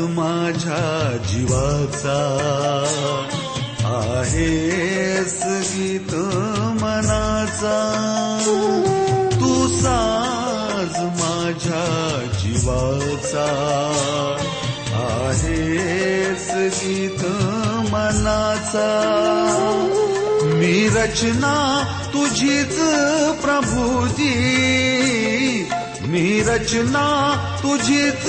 माझ्या जीवाचा आहेस गीत मनाचा. तू साज माझ्या जीवाचा आहेस गीत मनाचा. मी रचना तुझीच प्रभुजी. मी रचना तुझीच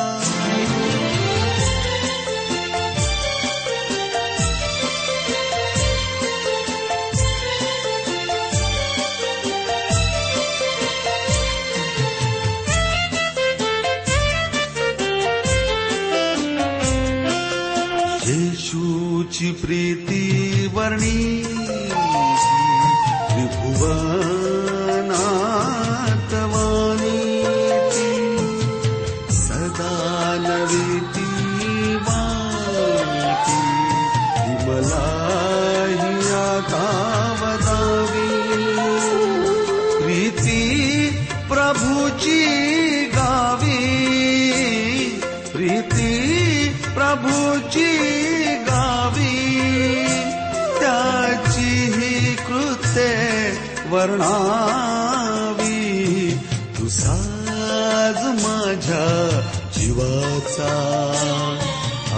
माझ्या जीवाचा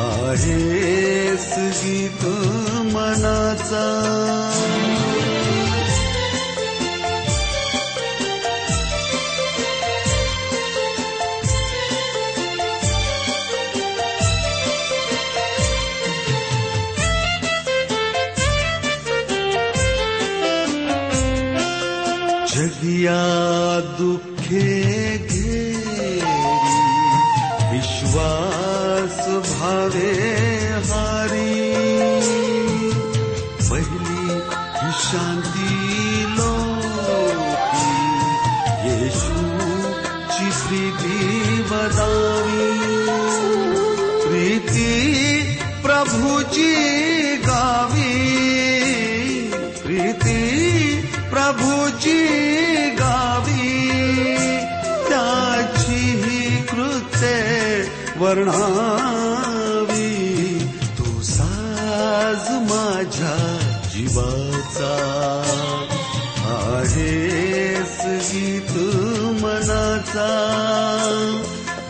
आहेस गीत मनाचा. जगिया दुःख करणावी तू साज माझ्या जीवाचा. आहेस गीत मनाचा.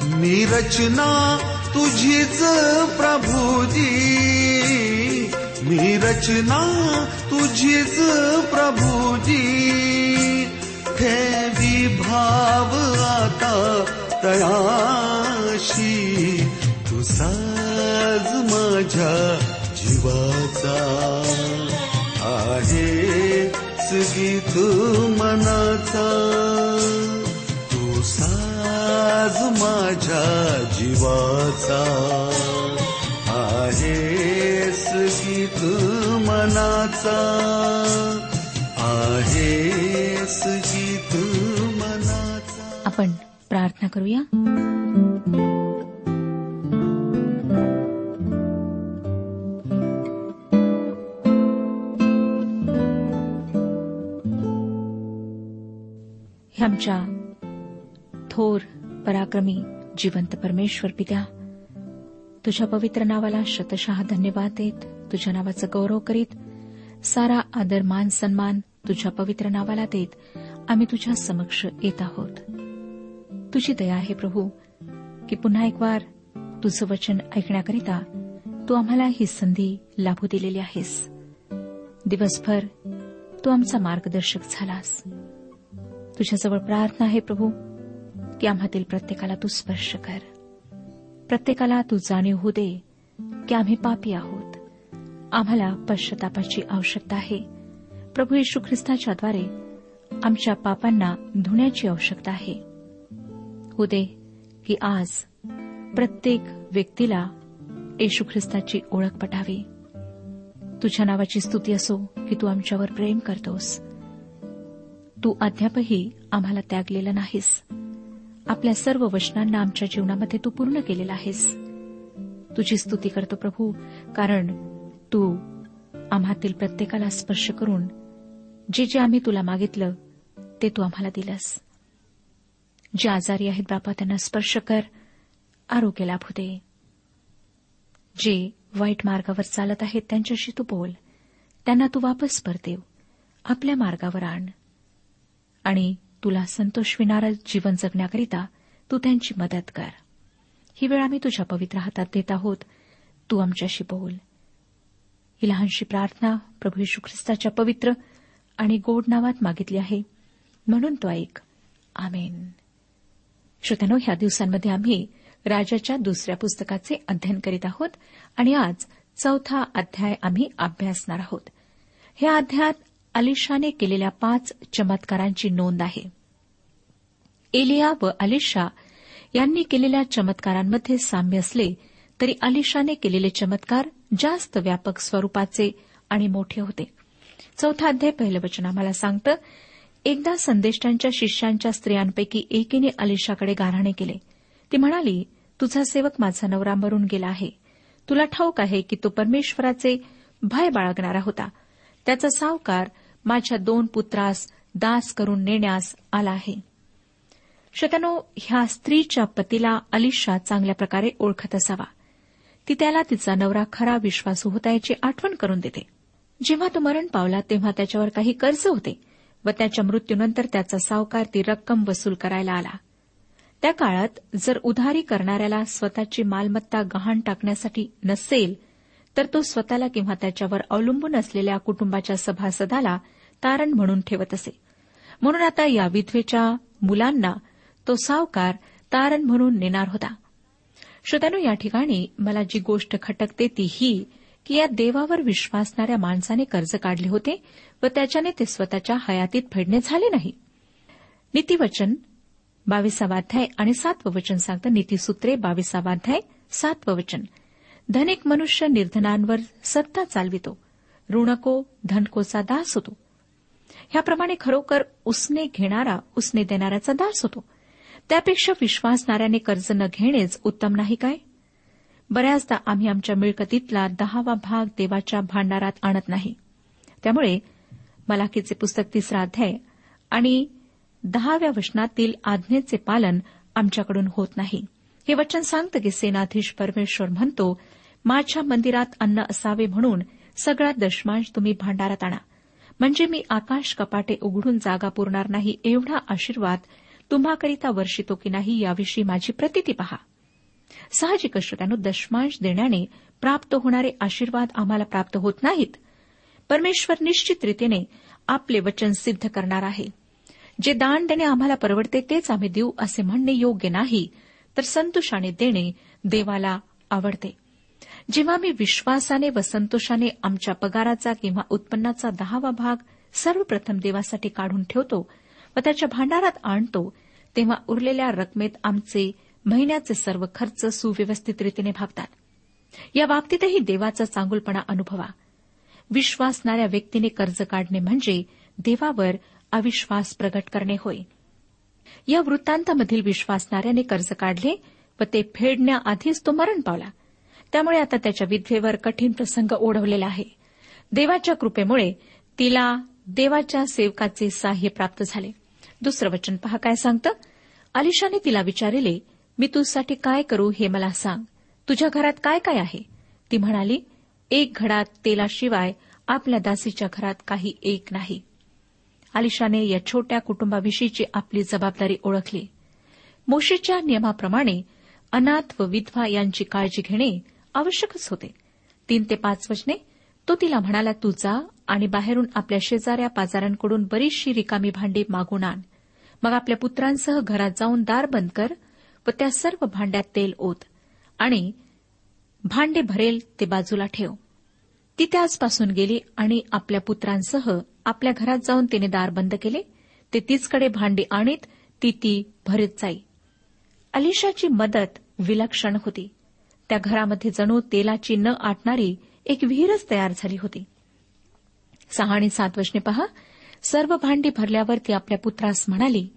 मी रचना तुझीच प्रभुजी. मी रचना तुझीच प्रभुजी. हे विभाव आता तयाशी माझ्या जीवाचा आहे गीत मनाचा. तू साज माझ्या जीवाचा आहेस गीत मनाचा. आहेस गीत मनाचा. आपण प्रार्थना करूया. थोर पराक्रमी जिवंत परमेश्वर पित्या तुझ्या पवित्र नावाला शतशः धन्यवाद देत तुझ्या नावाचं गौरव करीत सारा आदर मान सन्मान तुझ्या पवित्र नावाला देत आम्ही तुझ्या समक्ष येत आहोत. तुझी दया आहे प्रभू की पुन्हा एक वार तुझं वचन ऐकण्याकरिता तू आम्हाला ही संधी लाभू दिलेली आहेस. दिवसभर तू आमचा मार्गदर्शक झालास. तुझ्याजवळ प्रार्थना आहे प्रभू की आम्हातील प्रत्येकाला तू स्पर्श कर. प्रत्येकाला तू जाणीव होऊ दे की आम्ही पापी आहोत. आम्हाला पश्चातापाची आवश्यकता आहे. प्रभू येशू ख्रिस्ताच्याद्वारे आमच्या पापांना धुण्याची आवश्यकता आहे. होऊ दे की आज प्रत्येक व्यक्तीला येशू ख्रिस्ताची ओळख पटावी तुझ्या नावाची स्तुती असो की तू आमच्यावर प्रेम करतोस. तू अद्यापही आम्हाला त्यागलेलं नाहीस. आपल्या सर्व वचनांना आमच्या जीवनामध्ये तू पूर्ण केलेला आहेस. तुझी स्तुती करतो प्रभू कारण तू आम्हातील प्रत्येकाला स्पर्श करून जे जे आम्ही तुला मागितलं ते तू आम्हाला दिलंस. जे आजारी आहेत बापा त्यांना स्पर्श कर आरोग्य लाभ दे. जे वाईट मार्गावर चालत आहेत त्यांच्याशी तू बोल. त्यांना तू वापस परदेव. आपल्या मार्गावर आण. आणि तुला संतोष विणारं जीवन जगण्याकरिता तू त्यांची मदत कर. ही वेळ आम्ही तुझ्या पवित्र हातात देत आहोत. तू आमच्याशी बोल. ही लहानशी प्रार्थना प्रभू यशू ख्रिस्ताच्या पवित्र आणि गोड नावात मागितली आहे. म्हणून तो ऐक. आमेन. श्रोत्यानो ह्या दिवसांमध्ये आम्ही राजाच्या दुसऱ्या पुस्तकाचे अध्ययन करीत आहोत आणि आज चौथा अध्याय आम्ही अभ्यासणार आहोत. ह्या अध्यायात अलिशाने केलेल्या पाच चमत्कारांची नोंद आहे. एलिया व अलिशा यांनी केलेल्या चमत्कारांमध्ये साम्य असले तरी अलिशाने केलेले चमत्कार जास्त व्यापक स्वरूपाचे आणि मोठे होते. चौथा अध्याय पहिलं वचन आम्हाला सांगतं एकदा संदेष्टांच्या शिष्यांच्या स्त्रियांपैकी एकीने अलिशाकडे गाऱ्हाणे केले. ती म्हणाली तुझा सेवक माझा नवरा मरून गेला आहे. तुला ठाऊक आहे की तो परमेश्वराचे भय बाळगणारा होता. त्याचा सावकार माझ्या दोन पुत्रास दास करून नेण्यास आला आहे. शतनो ह्या स्त्रीच्या पतीला अलिशा चांगल्या प्रकारे ओळखत असावा. ती त्याला तिचा नवरा खरा विश्वासू होता याची आठवण करून देते. जेव्हा तो मरण पावला तेव्हा त्याच्यावर काही कर्ज होते व त्याच्या मृत्यूनंतर त्याचा सावकार ती रक्कम वसूल करायला आला. त्या काळात जर उधारी करणाऱ्याला स्वतःची मालमत्ता गहाण टाकण्यासाठी नसेल तर तो स्वतःला किंवा त्याच्यावर अवलंबून असलेल्या कुटुंबाच्या सभासदाला तारण म्हणून ठेवत असे. म्हणून आता या विधवेच्या मुलांना तो सावकार तारण म्हणून नेणार होता. श्रोत्यानो या ठिकाणी मला जी गोष्ट खटकते ती ही की या देवावर विश्वासणाऱ्या माणसाने कर्ज काढले होते व त्याच्याने ते स्वतःच्या हयातीत फेडणे झाले नाही. नीतीवचन बावीसावाध्याय आणि सातवं वचन सांगतं. नीतीसूत्रे बावीसावाध्याय सातवं वचन. धनिक मनुष्य निर्धनांवर सत्ता चालवितो. ऋणको धनकोचा दास होतो. ह्याप्रमाणे खरोखर उसने घेणारा उसने देणाऱ्याचा दास होतो. त्यापेक्षा विश्वासणाऱ्याने कर्ज न घेणेच उत्तम नाही काय? बऱ्याचदा आम्ही आमच्या मिळकतीतला दहावा भाग देवाच्या भांडारात आणत नाही. त्यामुळे मलाखीचे पुस्तक तिसरा अध्याय आणि दहाव्या वचनातील आज्ञेचे पालन आमच्याकडून होत नाही. हे वचन सांगतं की सेनाधीश परमेश्वर म्हणतो माझ्या मंदिरात अन्न असावे म्हणून सगळा दशमांश तुम्ही भांडारात आणा. म्हणजे मी आकाश कपाटे उघडून जागा पुरणार नाही एवढा आशीर्वाद तुम्हाकरिता वर्षितो की नाही याविषयी माझी प्रतिती पहा. साहजिक श्रोत्यानो दशमांश देण्याने प्राप्त होणारे आशीर्वाद आम्हाला प्राप्त होत नाहीत. परमेश्वर निश्चित रीतीने आपले वचन सिद्ध करणार आहे. जे दान देणे आम्हाला परवडते तेच आम्ही देऊ असे म्हणणे योग्य नाही. तर संतोषाने देणे देवाला आवडते. जेव्हा मी विश्वासाने व संतोषाने आमच्या पगाराचा किंवा उत्पन्नाचा दहावा भाग सर्वप्रथम देवासाठी काढून ठेवतो व त्याच्या भांडारात आणतो तेव्हा उरलेल्या रकमेत आमचे महिन्याचे सर्व खर्च सुव्यवस्थित रीतीने भागतात. या बाबतीतही देवाचा चांगुलपणा अनुभवा. विश्वासणाऱ्या व्यक्तीने कर्ज काढणे म्हणजे देवावर अविश्वास प्रगट करणे होय. या वृत्तांतामधील विश्वासणाऱ्याने कर्ज काढले व ते फेडण्याआधीच तो मरण पावला. त्यामुळे आता त्याच्या विधवेवर कठीण प्रसंग ओढवलेला आहे. देवाच्या कृपेमुळे तिला देवाच्या सेवकाचे साह्य प्राप्त झाले. दुसरं वचन पहा काय सांगतं? अलिशाने तिला विचारिले मी तुझसाठी काय करू हे मला सांग. तुझ्या घरात काय काय आहे? ती म्हणाली एक घडात तेलाशिवाय आपल्या दासीच्या घरात काही एक नाही. आलिशाने या छोट्या कुटुंबाविषयीची आपली जबाबदारी ओळखली. मोशीच्या नियमाप्रमाणे अनाथ व विधवा यांची काळजी घेणे आवश्यकच होते. तीन ते पाच वचने तो तिला म्हणाला तू जा आणि बाहेरून आपल्या शेजाऱ्या पाजाऱ्यांकडून बरीचशी रिकामी भांडी मागून आण. मग आपल्या पुत्रांसह घरात जाऊन दार बंद कर व त्या सर्व भांड्यात तेल ओत आणि भांडे भरेल ते बाजूला ठेव. ती त्याचपासून गेली आणि आपल्या पुत्रांसह आपल्या घरात जाऊन तिने दार बंद केले. ते तीचकडे भांडी आणीत ती ती भरीत जाई. अलिशाची मदत विलक्षण होती. त्या घरामध्ये जणू तेलाची न आटणारी एक विहीरच तयार झाली होती. सहा आणि सात वचने पहा. सर्व भांडी भरल्यावर ती आपल्या पुत्रास म्हणाली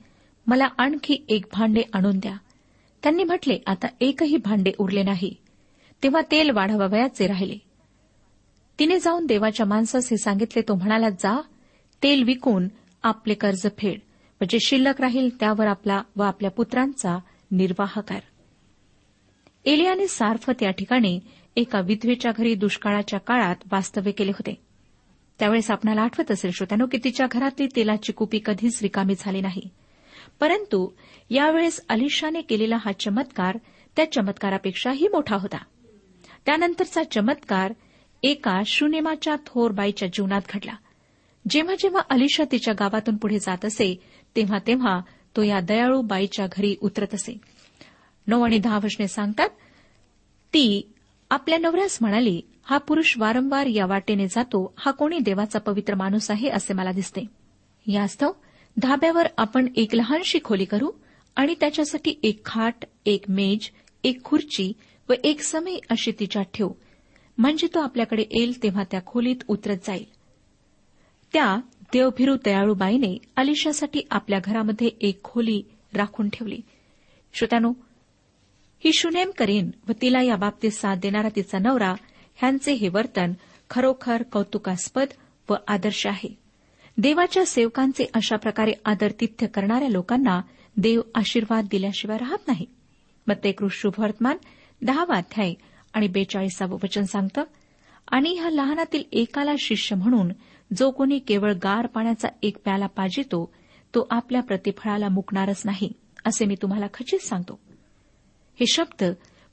मला आणखी एक भांडे आणून द्या. त्यांनी म्हटले आता एकही भांडे उरले नाही. तेव्हा तेल वाढवावयाचे राहिले. तिने जाऊन देवाच्या माणसास हे सांगितले तो म्हणाला जा तेल विकून आपले कर्ज फेड. व जे शिल्लक राहील त्यावर आपला व आपल्या पुत्रांचा निर्वाह कर. एलियाने सारफत या ठिकाणी एका विधवेच्या घरी दुष्काळाच्या काळात वास्तव्य केले होते. त्यावेळेस आपणाला आठवत असेल श्रोत्यानो की तिच्या घरातली तेलाची कुपी कधीच रिकामी झाली नाही. परंतु यावेळेस अलिशाने केलेला हा चमत्कार त्या चमत्कारापेक्षाही मोठा होता. त्यानंतरचा चमत्कार एका शुनेमाच्या थोर बाईच्या जीवनात घडला. जेव्हा जेव्हा अलिशा तिच्या गावातून पुढे जात असे तेव्हा तेव्हा तो या दयाळू बाईच्या घरी उतरत असे. नऊ आणि दहा वर्षने सांगतात ती आपल्या नवऱ्यास म्हणाली हा पुरुष वारंवार या वाटेने जातो हा कोणी देवाचा पवित्र माणूस आहे असे मला दिसते. यास्तव धाब्यावर आपण एक लहानशी खोली करू आणि त्याच्यासाठी एक खाट एक मेज एक खुर्ची व एक समय अशी तिच्यात ठेवू. म्हणजे तो आपल्याकडे येईल तेव्हा त्या खोलीत उतरत जाईल. त्या देवभिरू दयाळूबाईने अलिशासाठी आपल्या घरामध्ये एक खोली राखून ठेवली. श्रोत्यानो ही शुनेम करीन व तिला या बाबतीत साथ देणारा तिचा नवरा ह्यांचे हे वर्तन खरोखर कौतुकास्पद व आदर्श आहे. देवाच्या सेवकांचे अशा प्रकारे आदरतिथ्य करणाऱ्या लोकांना देव आशीर्वाद दिल्याशिवाय राहत नाही. मग ते शुभवर्तमान दहावा अध्याय आणि बेचाळीसावं वचन सांगतं आणि ह्या लहानातील एकाला शिष्य म्हणून जो कोणी केवळ गार पाण्याचा एक प्याला पाजितो तो आपल्या प्रतिफळाला मुकणारच नाही असे मी तुम्हाला खचित सांगतो. हे शब्द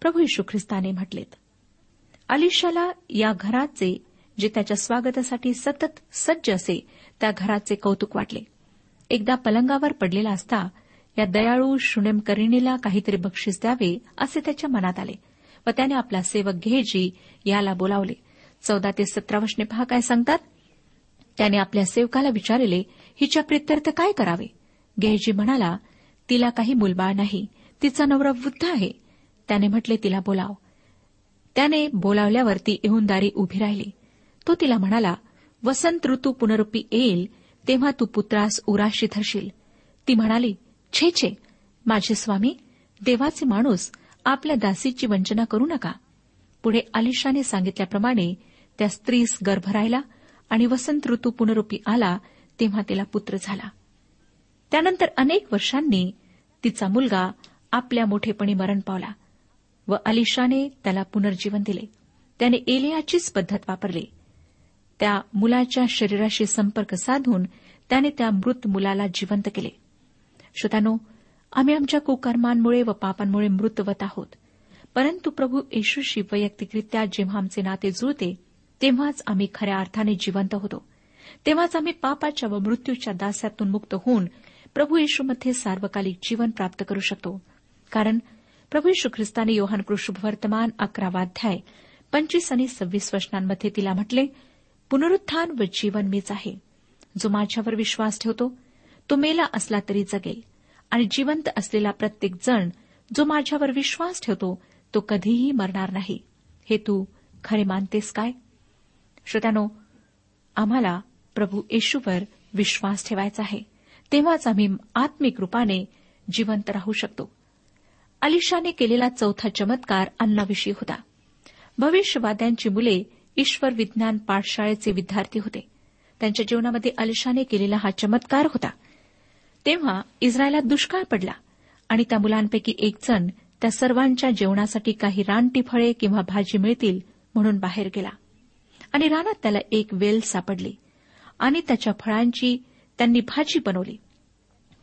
प्रभू यशू ख्रिस्ताने म्हटलेत. अलिशाला या घराचे जे त्याच्या स्वागतासाठी सतत सज्ज असे त्या घराचे कौतुक वाटले. एकदा पलंगावर पडलेला असता या दयाळू शुनेमकरिणीला काहीतरी बक्षीस द्यावे असे त्याच्या मनात आले व त्याने आपला सेवक घेजी याला बोलावले. चौदा ते सतरा वशने पहा काय सांगतात? त्याने आपल्या सेवकाला विचारले हिच्या प्रित्यर्थ काय करावे? गेहजी म्हणाला तिला काही मुलबाळ नाही तिचा नवरा वृद्ध आहे. त्याने म्हटले तिला बोलाव. त्याने बोलावल्यावर ती येऊन दारी उभी राहिली. तो तिला म्हणाला वसंत ऋतू पुनरुपी येईल तेव्हा तू पुत्रास उराशी धरशील. ती म्हणाली छे छे माझे स्वामी देवाचे माणूस आपल्या दासीची वंचना करू नका. पुढे आलिशाने सांगितल्याप्रमाणे त्या स्त्रीस गर्भ राहिला आणि वसंत ऋतू पुनरुपी आला तेव्हा तिला पुत्र झाला. त्यानंतर अनेक वर्षांनी तिचा मुलगा आपल्या मोठेपणी मरण पावला व अलिशाने त्याला पुनर्जीवन दिले. त्याने एलियाचीच पद्धत वापरली. त्या मुलाच्या शरीराशी संपर्क साधून त्याने त्या मृत मुलाला जिवंत केले. श्रोतानो आम्ही आमच्या कुकर्मांमुळे व पापांमुळे मृतवत आहोत. परंतु प्रभू येशूशी वैयक्तिकरित्या जेव्हा आमचे नाते जुळते तेव्हाच आम्ही खऱ्या अर्थाने जिवंत होतो. तेव्हाच आम्ही पापाच्या व मृत्यूच्या दास्यातून मुक्त होऊन प्रभू येशूमध्ये सार्वकालिक जीवन प्राप्त करू शकतो. कारण प्रभू येशू ख्रिस्ताने योहान वर्तमान अकरावाध्याय पंचवीस आणि सव्वीस वचनांमध्ये तिला म्हटले पुनरुत्थान व जीवन मीच आहे. जो माझ्यावर विश्वास ठेवतो तो मेला असला तरी जगेल. आणि जिवंत असलेला प्रत्येक जण जो माझ्यावर विश्वास ठेवतो तो कधीही मरणार नाही. हे तू खरे मानतेस काय? श्रोत्यानो आम्हाला प्रभू येशूवर विश्वास ठेवायचा आहे. तेव्हाच आम्ही आत्मिक रूपाने जिवंत राहू शकतो. अलिशाने केलेला चौथा चमत्कार अन्नाविषयी होता. भविष्यवाद्यांची मुले ईश्वर विज्ञान पाठशाळेचे विद्यार्थी होते. त्यांच्या जीवनामध्ये अलिशाने केलेला हा चमत्कार होता. तेव्हा इस्रायलात दुष्काळ पडला आणि त्या मुलांपैकी एक जण त्या सर्वांच्या जेवणासाठी काही रानटी फळे किंवा भाजी मिळतील म्हणून बाहेर गेला. आणि रानात त्याला एक वेल सापडली आणि त्याच्या फळांची त्यांनी भाजी बनवली.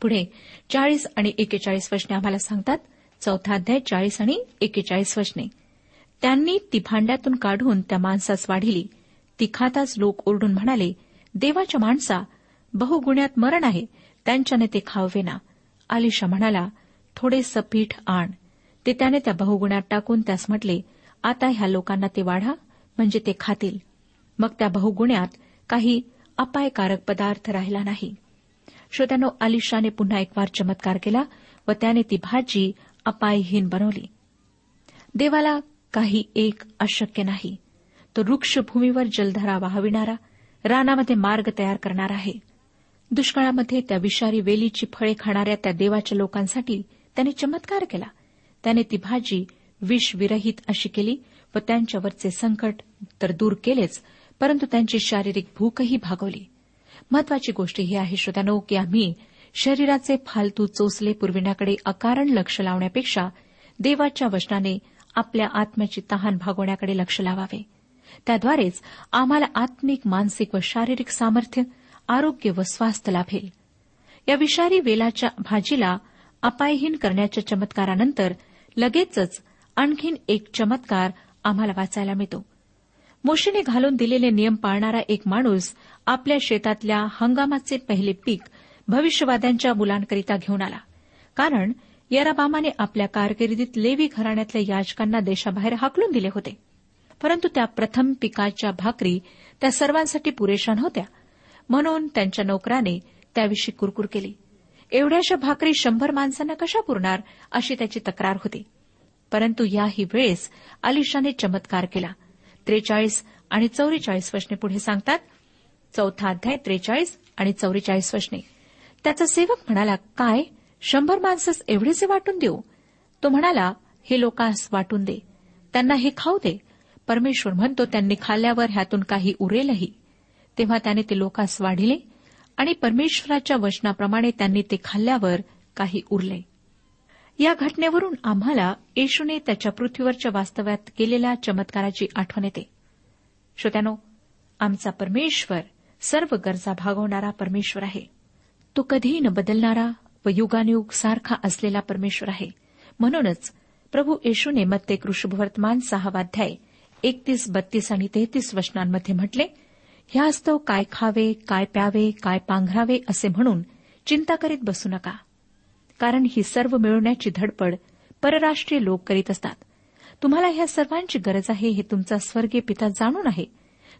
पुढे चाळीस आणि एकेचाळीस वचने आम्हाला सांगतात चौथा अध्याय चाळीस आणि एकेचाळीस वचने. त्यांनी ती भांड्यातून काढून त्या माणसास वाढिली. ती खाताच लोक ओरडून म्हणाले देवाच्या माणसा बहुगुण्यात मरण आहे त्यांच्याने ते खाववे ना. आलिशा म्हणाला थोडेस पीठ आण. ते त्याने त्या बहुगुण्यात टाकून त्यास म्हटले आता ह्या लोकांना ते वाढा म्हणजे ते खातील. मग त्या बहुगुण्यात काही अपायकारक पदार्थ राहिला नाही. श्रोत्यानो अलिशाने पुन्हा एक वार चमत्कार केला व त्याने ती भाजी अपायहीन बनवली. देवाला काही एक अशक्य नाही. तो वृक्षभूमीवर जलधारा वाहविणारा रानामध्ये मार्ग तयार करणार आहे. दुष्काळामध्ये त्या विषारी वेलीची फळे खाणाऱ्या त्या देवाच्या लोकांसाठी त्याने चमत्कार केला. त्याने ती भाजी विषविरहित अशी केली व त्यांच्यावरचे संकट तर दूर केलेच परंतु त्यांची शारीरिक भूकही भागवली. महत्वाची गोष्ट ही आहे श्रोत्यानो की आम्ही शरीराचे फालतू चोचले पुरविण्याकडे अकारण लक्ष लावण्यापेक्षा देवाच्या वचनाने आपल्या आत्म्याची तहान भागवण्याकडे लक्ष लावावे. त्याद्वारेच आम्हाला आत्मिक मानसिक व शारीरिक सामर्थ्य आरोग्य व स्वास्थ्य लाभेल. या विषारी वेलाच्या भाजीला अपायहीन करण्याच्या चमत्कारानंतर लगेचच आणखीन एक चमत्कार आम्हाला वाचायला मिळतो. मोशीने घालून दिलेले नियम पाळणारा एक माणूस आपल्या शेतातल्या हंगामाचे पहिले पीक भविष्यवाद्यांच्या मुलांकरिता घेऊन आला. कारण यराबामाने आपल्या कारकिर्दीत लेवी घराण्यातल्या याचकांना देशाबाहेर हाकलून दिले होते. परंतु त्या प्रथम पिकाच्या भाकरी त्या सर्वांसाठी पुरेशा नव्हत्या. म्हणून त्यांच्या नोकराने त्याविषयी कुरकुर केली. एवढ्याशा भाकरी शंभर माणसांना कशा पुरणार अशी त्याची तक्रार होती. परंतु याही वेळेस अलिशाने चमत्कार केला. त्रेचाळीस आणि चौवेचाळीस वशने पुढे सांगतात. चौथा अध्याय त्रेचाळीस आणि चौवेचाळीस वशने त्याचा सेवक म्हणाला काय? शंभर माणसं एवढेसे वाटून देऊ? तो म्हणाला हे लोकांस वाटून दे. त्यांना हे खाऊ दे. परमेश्वर म्हणतो त्यांनी खाल्ल्यावर ह्यातून काही उरेलही. तेव्हा त्याने ते लोकांस वाढिले आणि परमेश्वराच्या वचनाप्रमाणे त्यांनी ते खाल्ल्यावर काही उरले. या घटनेवरून आम्हाला येशूने त्याच्या पृथ्वीवरच्या वास्तव्यात केलेल्या चमत्काराची आठवण येते. श्रोत्यानो आमचा परमेश्वर सर्व गरजा भागवणारा परमेश्वर आहे. तो कधीही न बदलणारा व युगानुयुग सारखा असलेला परमेश्वर आहे. म्हणूनच प्रभू येशूने मत्ते कृषभवर्तमान सहावाध्याय एकतीस बत्तीस आणि तेहतीस वचनांमध्ये म्हटले ह्यास्तव काय खावे काय प्यावे काय पांघरावे असे म्हणून चिंता करीत बसू नका. कारण ही सर्व मिळवण्याची धडपड परराष्ट्रीय लोक करीत असतात. तुम्हाला ह्या सर्वांची गरज आहे हे तुमचा स्वर्गीय पिता जाणून आहे.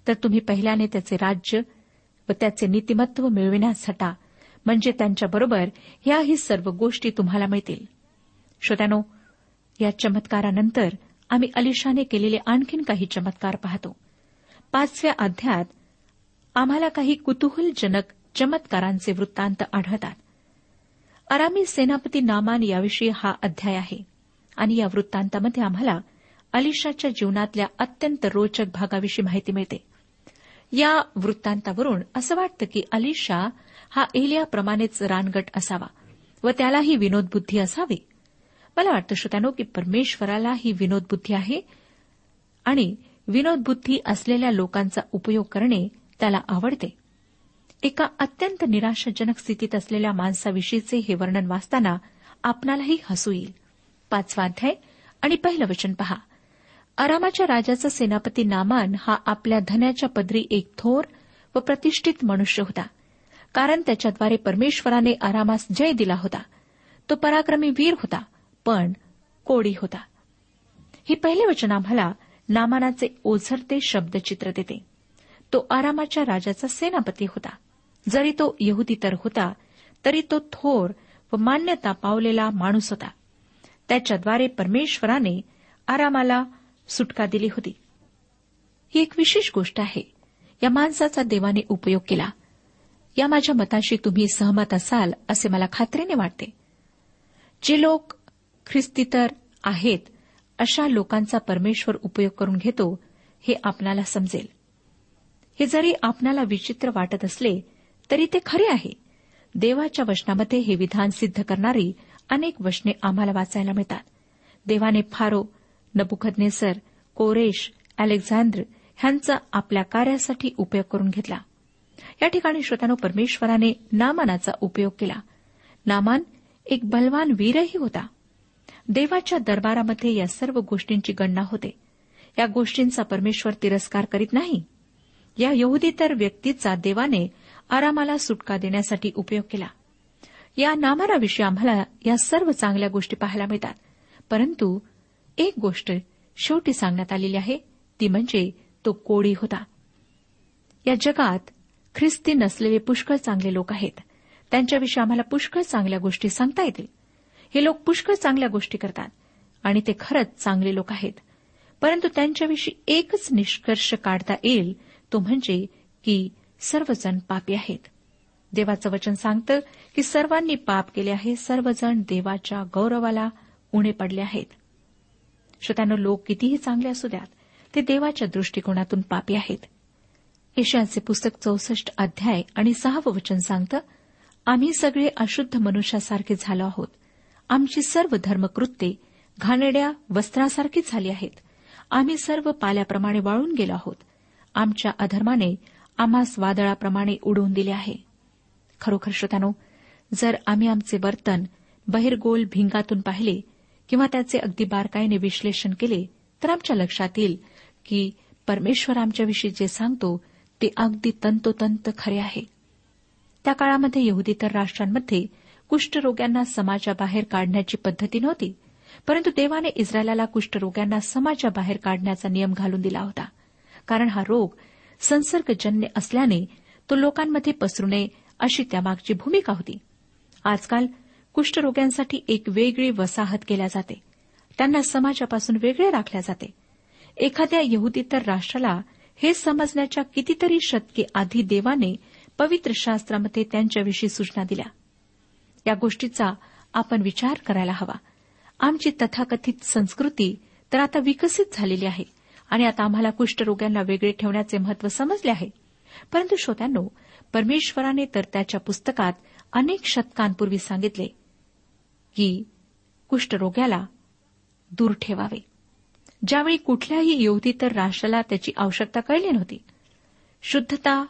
तर तुम्ही पहिल्याने त्याचे राज्य व त्याचे नीतिमत्व मिळविण्यास हटा म्हणजे त्यांच्याबरोबर ह्याही सर्व गोष्टी तुम्हाला मिळतील. श्रोत्यानो या चमत्कारानंतर आम्ही अलिशाने केलेले आणखीन काही चमत्कार पाहतो. पाचव्या अध्यात आम्हाला काही कुतूहलजनक चमत्कारांचे वृत्तांत आढळतात. अरामी सेनापती नामान याविषयी हा अध्याय आहे. आणि या वृत्तांतामध्ये आम्हाला अलिशाच्या जीवनातल्या अत्यंत रोचक भागाविषयी माहिती मिळते. या वृत्तांतावरून असं वाटतं की अलिशा हा एलियाप्रमाणेच रानगट असावा व त्यालाही विनोदबुद्धी असावी. मला वाटतं श्रोत्यानो की परमेश्वराला ही विनोदबुद्धी आहे आणि विनोदबुद्धी असलेल्या लोकांचा उपयोग करणे त्याला आवडते. एका अत्यंत निराशाजनक स्थितीत असलेल्या माणसाविषयीचे हे वर्णन वाचताना आपणालाही हसू येईल. पाचवा अध्याय आणि पहिलं वचन पहा. आरामाच्या राजाचा सेनापती नामान हा आपल्या धन्याच्या पदरी एक थोर व प्रतिष्ठित मनुष्य होता. कारण त्याच्याद्वारे परमेश्वराने आरामास जय दिला होता. तो पराक्रमी वीर होता पण कोडी होता. हे पहिले वचन आम्हाला नामानाचे ओझरते शब्दचित्र देते. तो आरामाच्या राजाचा सेनापती होता. जरी तो यहुदी तर होता तरी तो थोर व मान्यता पावलेला माणूस होता. त्याच्याद्वारे परमेश्वराने आरामाला सुटका दिली होती. ही एक विशेष गोष्ट आहे. या माणसाचा देवाने उपयोग केला. या माझ्या मताशी तुम्ही सहमत असाल असे मला खात्रीने वाटते. जे लोक ख्रिस्तीतर आहेत अशा लोकांचा परमेश्वर उपयोग करून घेतो हे आपणाला समजेल. हे जरी आपणाला विचित्र वाटत असले तरी ते खरे आहे. देवाच्या वचनामध्ये हे विधान सिद्ध करणारी अनेक वचने आम्हाला वाचायला मिळतात. देवाने फारो नबुखदनेसर कोरेश अलेक्झांद्र ह्यांचा आपल्या कार्यासाठी उपयोग करून घेतला. या ठिकाणी श्रोत्यानो परमेश्वराने नामानाचा उपयोग केला. नामान एक बलवान वीरही होता. देवाच्या दरबारामध्ये या सर्व गोष्टींची गणना होते. या गोष्टींचा परमेश्वर तिरस्कार करीत नाही. या यहुदीतर व्यक्तीचा देवाने आरामाला सुटका देण्यासाठी उपयोग केला. या नामाराविषयी आम्हाला या सर्व चांगल्या गोष्टी पाहायला मिळतात. परंतु एक गोष्ट शेवटी सांगण्यात आलेली आहे ती म्हणजे तो कोडी होता. या जगात ख्रिस्ती नसलेले पुष्कळ चांगले लोक आहेत. त्यांच्याविषयी आम्हाला पुष्कळ चांगल्या गोष्टी सांगता येतील. हे लोक पुष्कळ चांगल्या गोष्टी करतात आणि ते खरंच चांगले लोक आहेत. परंतु त्यांच्याविषयी एकच निष्कर्ष काढता येईल तो म्हणजे की सर्वजण पापी आहेत. देवाचं वचन सांगतं की सर्वांनी पाप केले आहे सर्वजण देवाच्या गौरवाला उणे पडले आहेत. श्रोत्यानं लोक कितीही चांगले असू द्यात ते देवाच्या दृष्टिकोनातून पापी आहेत. यशाचे पुस्तक चौसष्ट अध्याय आणि सहावं वचन सांगतं आम्ही सगळे अशुद्ध मनुष्यासारखे झालो आहोत. आमची सर्व धर्मकृत्ये घाणेड्या वस्त्रासारखी झाली आहेत. आम्ही सर्व पाल्याप्रमाणे वाळून गेलो आहोत. आमच्या अधर्माने आम्हास वादळाप्रमाणे उडवून दिले आहे. खरोखर श्रोत्यानो जर आम्ही आमचे वर्तन बहिर्गोल भिंगातून पाहिले किंवा त्याचे अगदी बारकाईने विश्लेषण केले तर आमच्या लक्षात येईल की परमेश्वर आमच्याविषयी जे सांगतो ते अगदी तंतोतंत खरे आहे. त्या काळामध्ये यहुदीतर राष्ट्रांमध्ये कुष्ठरोग्यांना समाजाबाहेर काढण्याची पद्धती नव्हती परंतु देवाने इस्रायलाला कुष्ठरोग्यांना समाजाबाहेर काढण्याचा नियम घालून दिला होता. कारण हा रोग संसर्गजन्य असल्याने तो लोकांमध्ये पसरू नये अशी त्यामागची भूमिका होती. आजकाल कुष्ठरोग्यांसाठी एक वेगळी वसाहत केल्या जाते. त्यांना समाजापासून वेगळे राखल्या जाते. एखाद्या यहुदीतर राष्ट्राला हे समजण्याच्या कितीतरी शतके आधी देवाने पवित्र शास्त्रामध्ये त्यांच्याविषयी सूचना दिल्या. या गोष्टीचा आपण विचार करायला हवा. आमची तथाकथित संस्कृती तर आता विकसित झालेली आहे. आणि आता आम्हाला कुष्ठरोग्यांना वेगळे ठेवण्याचे महत्त्व समजले आहे. परंतु श्रोत्यांनो परमेश्वराने तर त्याच्या पुस्तकात अनेक शतकांपूर्वी सांगितले की कुष्ठरोग्याला दूर ठेवावे. ज्यावेळी कुठल्याही युवतीतर राष्ट्राला त्याची आवश्यकता कळली नव्हती. शुद्धता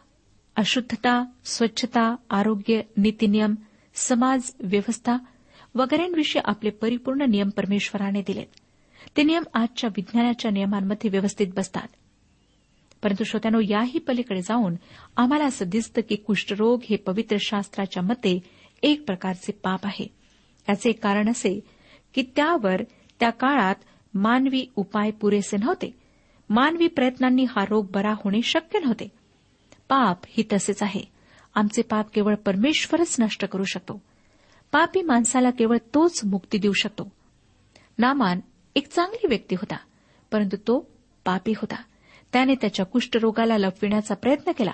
अशुद्धता स्वच्छता आरोग्य नीतीनियम समाज व्यवस्था वगैरेंविषयी आपले परिपूर्ण नियम परमेश्वराने दिलेत. ते नियम आजच्या विज्ञानाच्या नियमांमध्ये व्यवस्थित बसतात. परंतु श्रोत्यानो याही पलीकडे जाऊन आम्हाला असं दिसतं की कुष्ठरोग हे पवित्र शास्त्राच्या मते एक प्रकारचे पाप आहे. याचे एक कारण असे की त्यावर त्या काळात मानवी उपाय पुरेसे नव्हते. मानवी प्रयत्नांनी हा रोग बरा होणे शक्य नव्हते. पाप ही तसेच आहे. आमचे पाप केवळ परमेश्वरच नष्ट करू शकतो. पापी माणसाला केवळ तोच मुक्ती देऊ शकतो. नामान एक चांगली व्यक्ती होता परंतु तो पापी होता. त्याने त्याच्या कुष्ठरोगाला लपविण्याचा प्रयत्न केला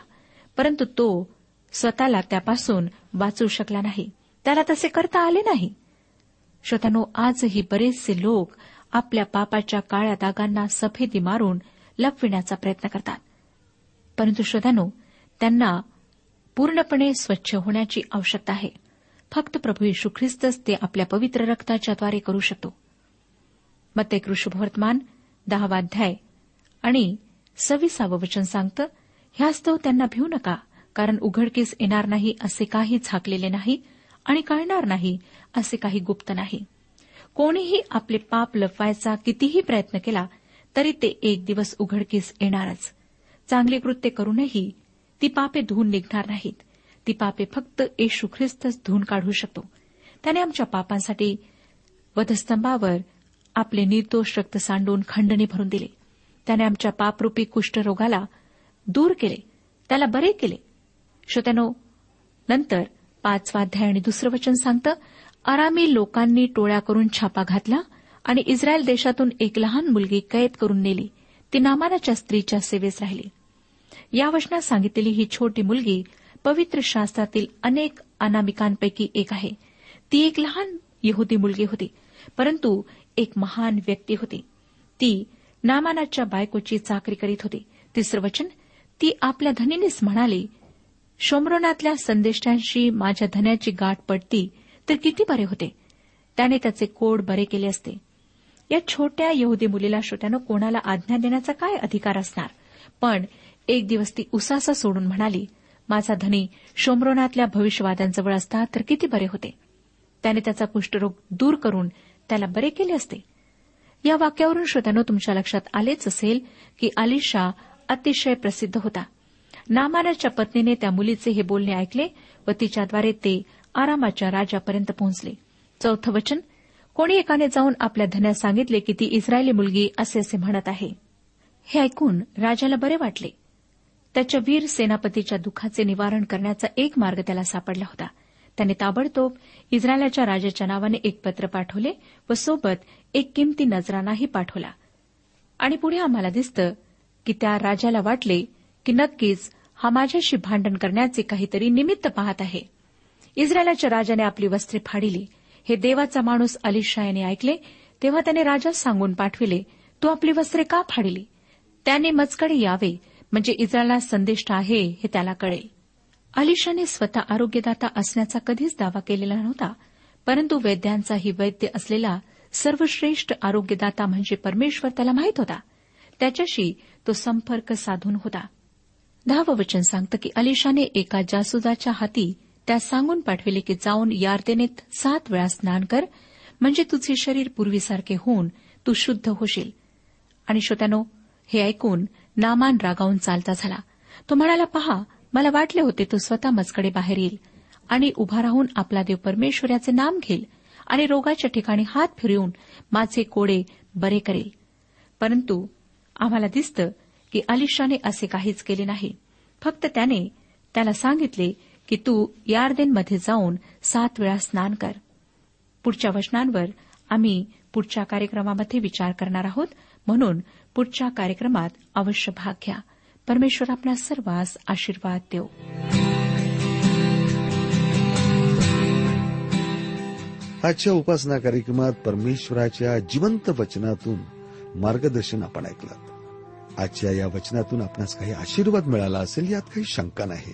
परंतु तो स्वतःला त्यापासून वाचू शकला नाही. त्याला तसे करता आले नाही. श्रोतानो आजही बरेचसे लोक आपल्या पापाच्या काळ्या दागांना सफेदी मारून लपविण्याचा प्रयत्न करतात. परंतु श्रोतानो त्यांना पूर्णपणे स्वच्छ होण्याची आवश्यकता आहे. फक्त प्रभू येशू ख्रिस्तच ते आपल्या पवित्र रक्ताच्याद्वारे करू शकतो. मग ते कृष्णवर्तमान दहावाध्याय आणि सव्वीसावं वचन सांगतं ह्यास्तव त्यांना भिवू नका कारण उघडकीस येणार नाही असे काही झाकलेले नाही आणि कळणार नाही असे काही गुप्त नाही. कोणीही आपले पाप लपवायचा कितीही प्रयत्न केला तरी ते एक दिवस उघडकीस येणारच. चांगली कृत्य करूनही ती पापे धुवून निघणार नाहीत. ती पापे फक्त येशू ख्रिस्तच धुवून काढू शकतो. त्याने आमच्या पापांसाठी वधस्तंभावर आपले निर्दोष रक्त सांडून खंडणी भरून दिले. त्याने आमच्या पापरूपी कुष्ठरोगाला दूर केले. त्याला बरे केले. श्रोत्यानो नंतर पाचवा अध्याय आणि दुसरं वचन सांगतं आरामी लोकांनी टोळ्या करून छापा घातला आणि इस्रायल देशातून एक लहान मुलगी कैद करून नेली. ती नामानाच्या स्त्रीच्या सेवेस राहिली. या वचनात सांगितलेली ही छोटी मुलगी पवित्र शास्त्रातील अनेक अनामिकांपैकी एक आहे. ती एक लहान यहुदी मुलगी होती. परंतु एक महान व्यक्ती होती. ती नामानाच्या बायकोची चाकरी करीत होती. तिसरं वचन ती आपल्या धनीनेच म्हणाली शोमरोनातल्या संदेष्टांशी माझ्या धन्याची गाठ पडती तर किती बरे होते. त्याने त्याचे कोड बरे केले असते. या छोट्या यहुदी मुलीला श्रोत्यानं कोणाला आज्ञा देण्याचा काय अधिकार असणार? पण एक दिवस ती उसासा सोडून म्हणाली माझा धनी शोमरोनातल्या भविष्यवाद्यांजवळ असता तर किती बरे होते. त्याने त्याचा कुष्ठरोग दूर करून त्याला बरे केले असते. या वाक्यावरून श्रोत्यानो तुमच्या लक्षात आलेच असेल की अलिशा अतिशय प्रसिद्ध होता. नामानाच्या पत्नीने त्या मुलीचे हे बोलणे ऐकले व तिच्याद्वारे ते आरामाच्या राजापर्यंत पोहोचले. चौथं वचन कोणी एकाने जाऊन आपल्या धन्यास सांगितले की ती इस्रायली मुलगी असे असे म्हणत आहे. हे ऐकून राजाला बरे वाटले. त्याच्या वीर सेनापतीच्या दुःखाचे निवारण करण्याचा एक मार्ग त्याला सापडला होता. त्याने ताबडतोब इस्रायलाच्या राजाच्या नावाने एक पत्र पाठवले व सोबत एक किमती नजरानाही पाठवला. आणि पुढे आम्हाला दिसतं की त्या राजाला वाटले की नक्कीच हा माझ्याशी भांडण करण्याचे काहीतरी निमित्त पाहत आहे. इस्रायलाच्या राजाने आपली वस्त्रे फाडिली. हे देवाचा माणूस अलिशा याने ऐकले तेव्हा त्याने राजास सांगून पाठविले तू आपली वस्त्रे का फाडिली? त्याने मजकडे यावे म्हणजे इस्रायला संदिष्ट आहे हे त्याला कळेल. अलिशाने स्वतः आरोग्यदाता असण्याचा कधीच दावा केलेला नव्हता परंतु वैद्यांचाही वैद्य असलेला सर्वश्रेष्ठ आरोग्यदाता म्हणजे परमेश्वर त्याला माहीत होता. त्याच्याशी तो संपर्क साधून होता. दहावं वचन सांगतं की अलिशाने एका जासुदाच्या हाती त्यास सांगून पाठविले की जाऊन यार्देनेत सात वेळा स्नान कर म्हणजे तुझे शरीर पूर्वीसारखे होऊन तू शुद्ध होशील. आणि श्रोत्यानो हे ऐकून नामान रागावून चालता झाला. तो म्हणाला पहा मला वाटले होते तो स्वतः मजकडे बाहेर येईल आणि उभा राहून आपला देव परमेश्वर याचे नाम घेईल आणि रोगाच्या ठिकाणी हात फिरवून माझे कोडे बरे करेल. परंतु आम्हाला दिसतं की अलिशाने असे काहीच केले नाही. फक्त त्याने त्याला सांगितले की तू यार्देनमध्ये जाऊन सात वेळा स्नान कर. पुढच्या वचनांवर आम्ही पुढच्या कार्यक्रमामध्ये विचार करणार आहोत म्हणून पुढच्या कार्यक्रमात अवश्य भाग घ्या. परमेश्वर आपल्या सर्वांस आशीर्वाद देव. आजच्या उपासना कार्यक्रमात परमेश्वराच्या जिवंत वचनातून मार्गदर्शन आपण ऐकलं. आजच्या या वचनातून आपणास काही आशीर्वाद मिळाला असेल यात काही शंका नाही.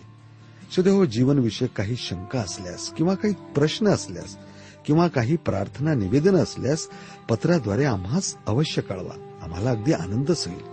सदैव हो, जीवनविषयक काही शंका असल्यास किंवा काही प्रश्न असल्यास किंवा काही प्रार्थना निवेदन असल्यास पत्राद्वारे आम्हास अवश्य कळवा. आम्हाला अगदी आनंदच होईल.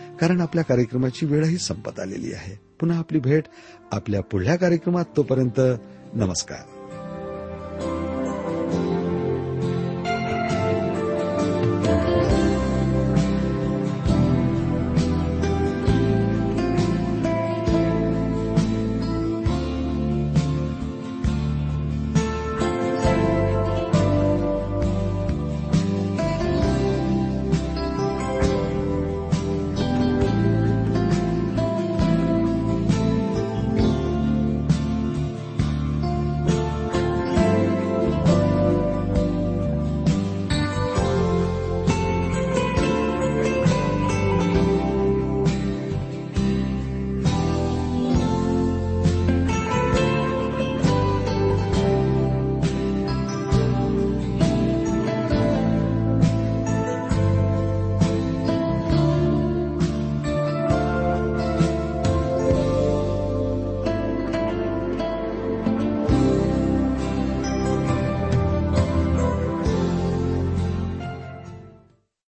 कारण आपल्या कार्यक्रमाची वेळही संपत आलेली आहे. पुन्हा आपली भेट आपल्या पुढल्या कार्यक्रमात तोपर्यंत नमस्कार.